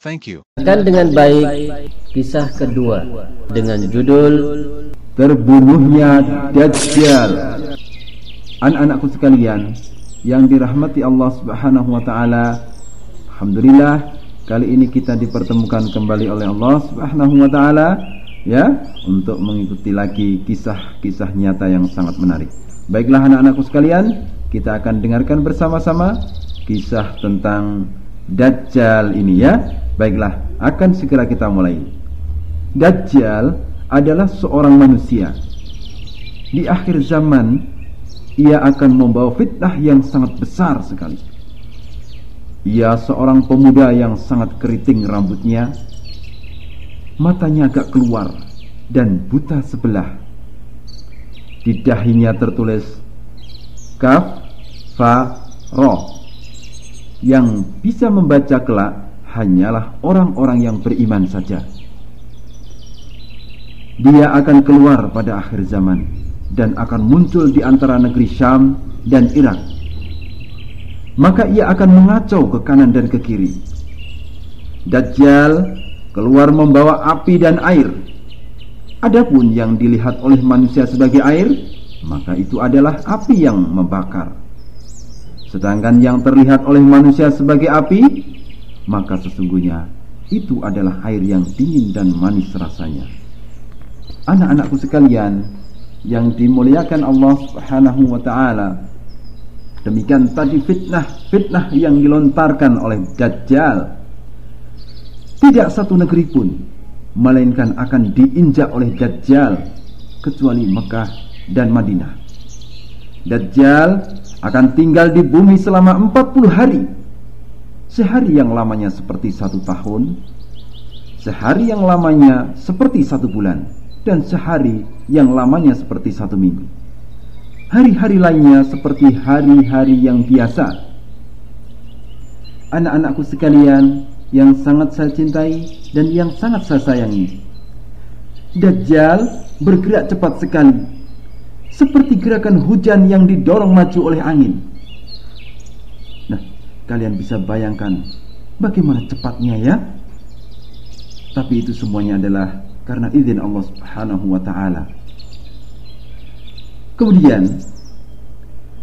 Thank you. Kan dengan baik kisah kedua dengan judul terbunuhnya Dajjal. Anak-anakku sekalian yang dirahmati Allah Subhanahu wa taala. Alhamdulillah kali ini kita dipertemukan kembali oleh Allah Subhanahu wa taala ya untuk mengikuti lagi kisah-kisah nyata yang sangat menarik. Baiklah anak-anakku sekalian, kita akan dengarkan bersama-sama kisah tentang Dajjal ini ya. Baiklah, akan segera kita mulai. Dajjal adalah seorang manusia. Di akhir zaman, ia akan membawa fitnah yang sangat besar sekali. Ia seorang pemuda yang sangat keriting rambutnya, matanya agak keluar dan buta sebelah. Di dahinya tertulis Kaf Fa Ro Yang bisa membaca kelak hanyalah orang-orang yang beriman saja. Dia akan keluar pada akhir zaman Dan akan muncul di antara negeri Syam dan Irak. Maka ia akan mengacau ke kanan dan ke kiri. Dajjal keluar membawa api dan air. Adapun yang dilihat oleh manusia sebagai air maka itu adalah api yang membakar. Sedangkan yang terlihat oleh manusia sebagai api, maka sesungguhnya itu adalah air yang dingin dan manis rasanya. Anak-anakku sekalian yang dimuliakan Allah Subhanahu wa taala. Demikian tadi fitnah-fitnah yang dilontarkan oleh Dajjal. Tidak satu negeri pun melainkan akan diinjak oleh Dajjal kecuali Mekah dan Madinah. Dajjal akan tinggal di bumi selama 40 hari. Sehari yang lamanya seperti satu tahun, sehari yang lamanya seperti satu bulan, dan sehari yang lamanya seperti satu minggu. Hari-hari lainnya seperti hari-hari yang biasa. Anak-anakku sekalian yang sangat saya cintai dan yang sangat saya sayangi. Dajjal bergerak cepat sekali seperti gerakan hujan yang didorong maju oleh angin. Kalian bisa bayangkan bagaimana cepatnya ya? Tapi itu semuanya adalah karena izin Allah Subhanahu wa taala. Kemudian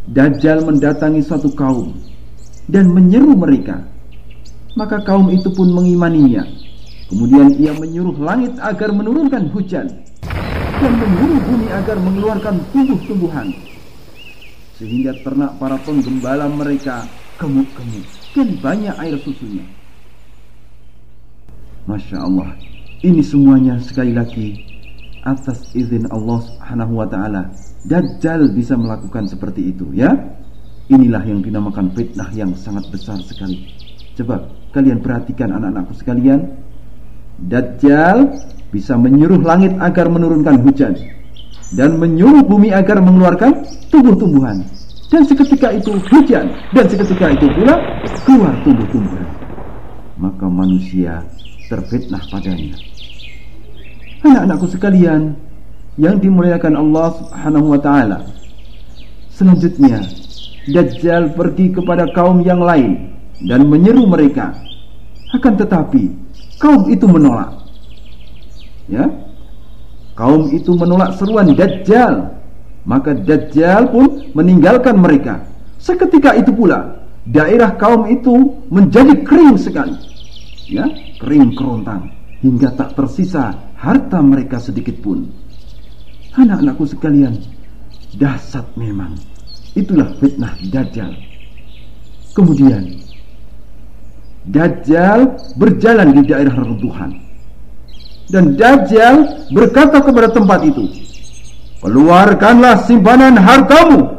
Dajjal mendatangi suatu kaum dan menyeru mereka. Maka kaum itu pun mengimaninya. Kemudian ia menyuruh langit agar menurunkan hujan dan menyuruh bumi agar mengeluarkan tumbuh-tumbuhan sehingga ternak para penggembala mereka gemuk-gemuk dan banyak air susunya. Masya Allah, ini semuanya sekali lagi atas izin Allah Subhanahu wa taala. Dajjal bisa melakukan seperti itu ya. Inilah yang dinamakan fitnah yang sangat besar sekali. Coba kalian perhatikan anak-anakku sekalian. Dajjal bisa menyuruh langit agar menurunkan hujan dan menyuruh bumi agar mengeluarkan tumbuh-tumbuhan dan seketika itu hujan dan seketika itu pula keluar tumbuh-tumbuhan. Maka manusia terfitnah padanya. Anak-anakku sekalian yang dimuliakan Allah Subhanahu wa taala selanjutnya Dajjal pergi kepada kaum yang lain dan menyeru mereka. Akan tetapi kaum itu menolak. Ya? Kaum itu menolak seruan Dajjal maka Dajjal pun meninggalkan mereka. Seketika itu pula daerah kaum itu menjadi kering sekali. Ya kering kerontang hingga tak tersisa harta mereka sedikit pun. Anak-anakku sekalian dahsyat memang. Itulah fitnah Dajjal. Kemudian Dajjal berjalan di daerah reruntuhan dan Dajjal berkata kepada tempat itu, Keluarkanlah simpanan hartamu.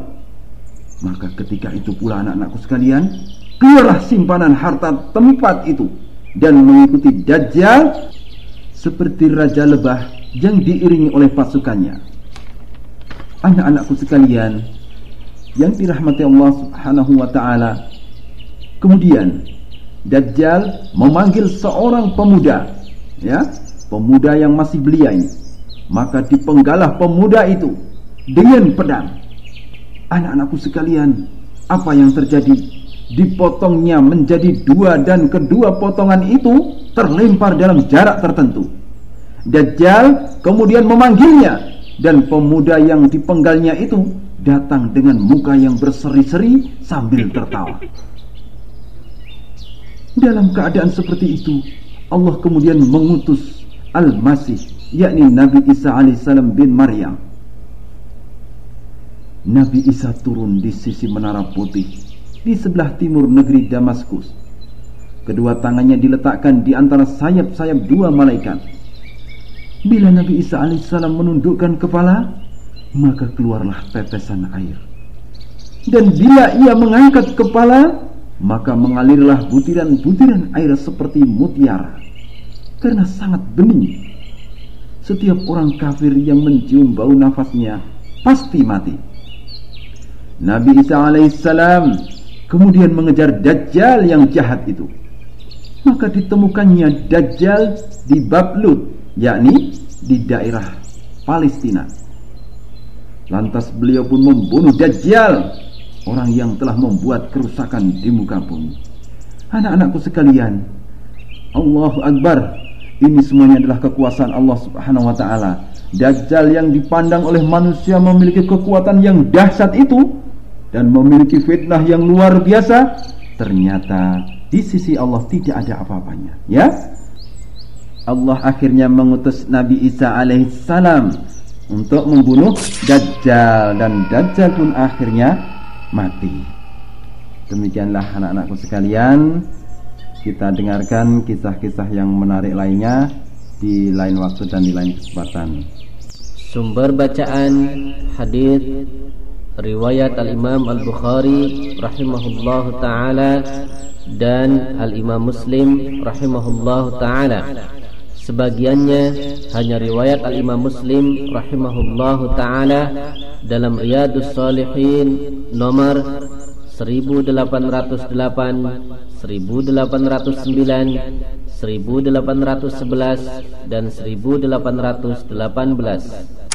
Maka ketika itu pula anak-anakku sekalian, keluarlah simpanan harta tempat itu dan mengikuti Dajjal seperti raja lebah yang diiringi oleh pasukannya. Anak-anakku sekalian yang dirahmati Allah Subhanahu wa taala. Kemudian Dajjal memanggil seorang pemuda, ya, pemuda yang masih belia ini. Maka dipenggalah pemuda itu dengan pedang. Anak-anakku sekalian, apa yang terjadi? Dipotongnya menjadi dua dan kedua potongan itu terlempar dalam jarak tertentu. Dajjal kemudian memanggilnya dan pemuda yang dipenggalnya itu datang dengan muka yang berseri-seri sambil tertawa. Dalam keadaan seperti itu, Allah kemudian mengutus Al-Masih, yakni Nabi Isa alaihissalam bin Maryam Nabi Isa turun di sisi menara putih di sebelah timur negeri Damaskus. Kedua tangannya diletakkan di antara sayap-sayap dua malaikat. Bila Nabi Isa alaihissalam menundukkan kepala, maka keluarlah tetesan air. Dan bila ia mengangkat kepala, maka mengalirlah butiran-butiran air seperti mutiara. Karena sangat bening. Setiap orang kafir yang mencium bau nafasnya pasti mati. Nabi Isa alaihissalam kemudian mengejar Dajjal yang jahat itu. Maka ditemukannya Dajjal di Bablut, yakni di daerah Palestina. Lantas beliau pun membunuh Dajjal, orang yang telah membuat kerusakan di muka bumi. Anak-anakku sekalian, Allahu Akbar. Ini semuanya adalah kekuasaan Allah Subhanahu wa taala. Dajjal yang dipandang oleh manusia memiliki kekuatan yang dahsyat itu dan memiliki fitnah yang luar biasa, ternyata di sisi Allah tidak ada apa-apanya. Ya, Allah akhirnya mengutus Nabi Isa alaihissalam untuk membunuh Dajjal dan Dajjal pun akhirnya mati. Demikianlah anak-anakku sekalian, kita dengarkan kisah-kisah yang menarik lainnya di lain waktu dan di lain kesempatan. Sumber bacaan hadis riwayat Al-Imam Al-Bukhari rahimahullah taala dan Al-Imam Muslim rahimahullah taala. Sebagiannya hanya riwayat Al-Imam Muslim rahimahullah taala dalam Riyadus Salihin nomor 1808, 1809, 1811 dan 1818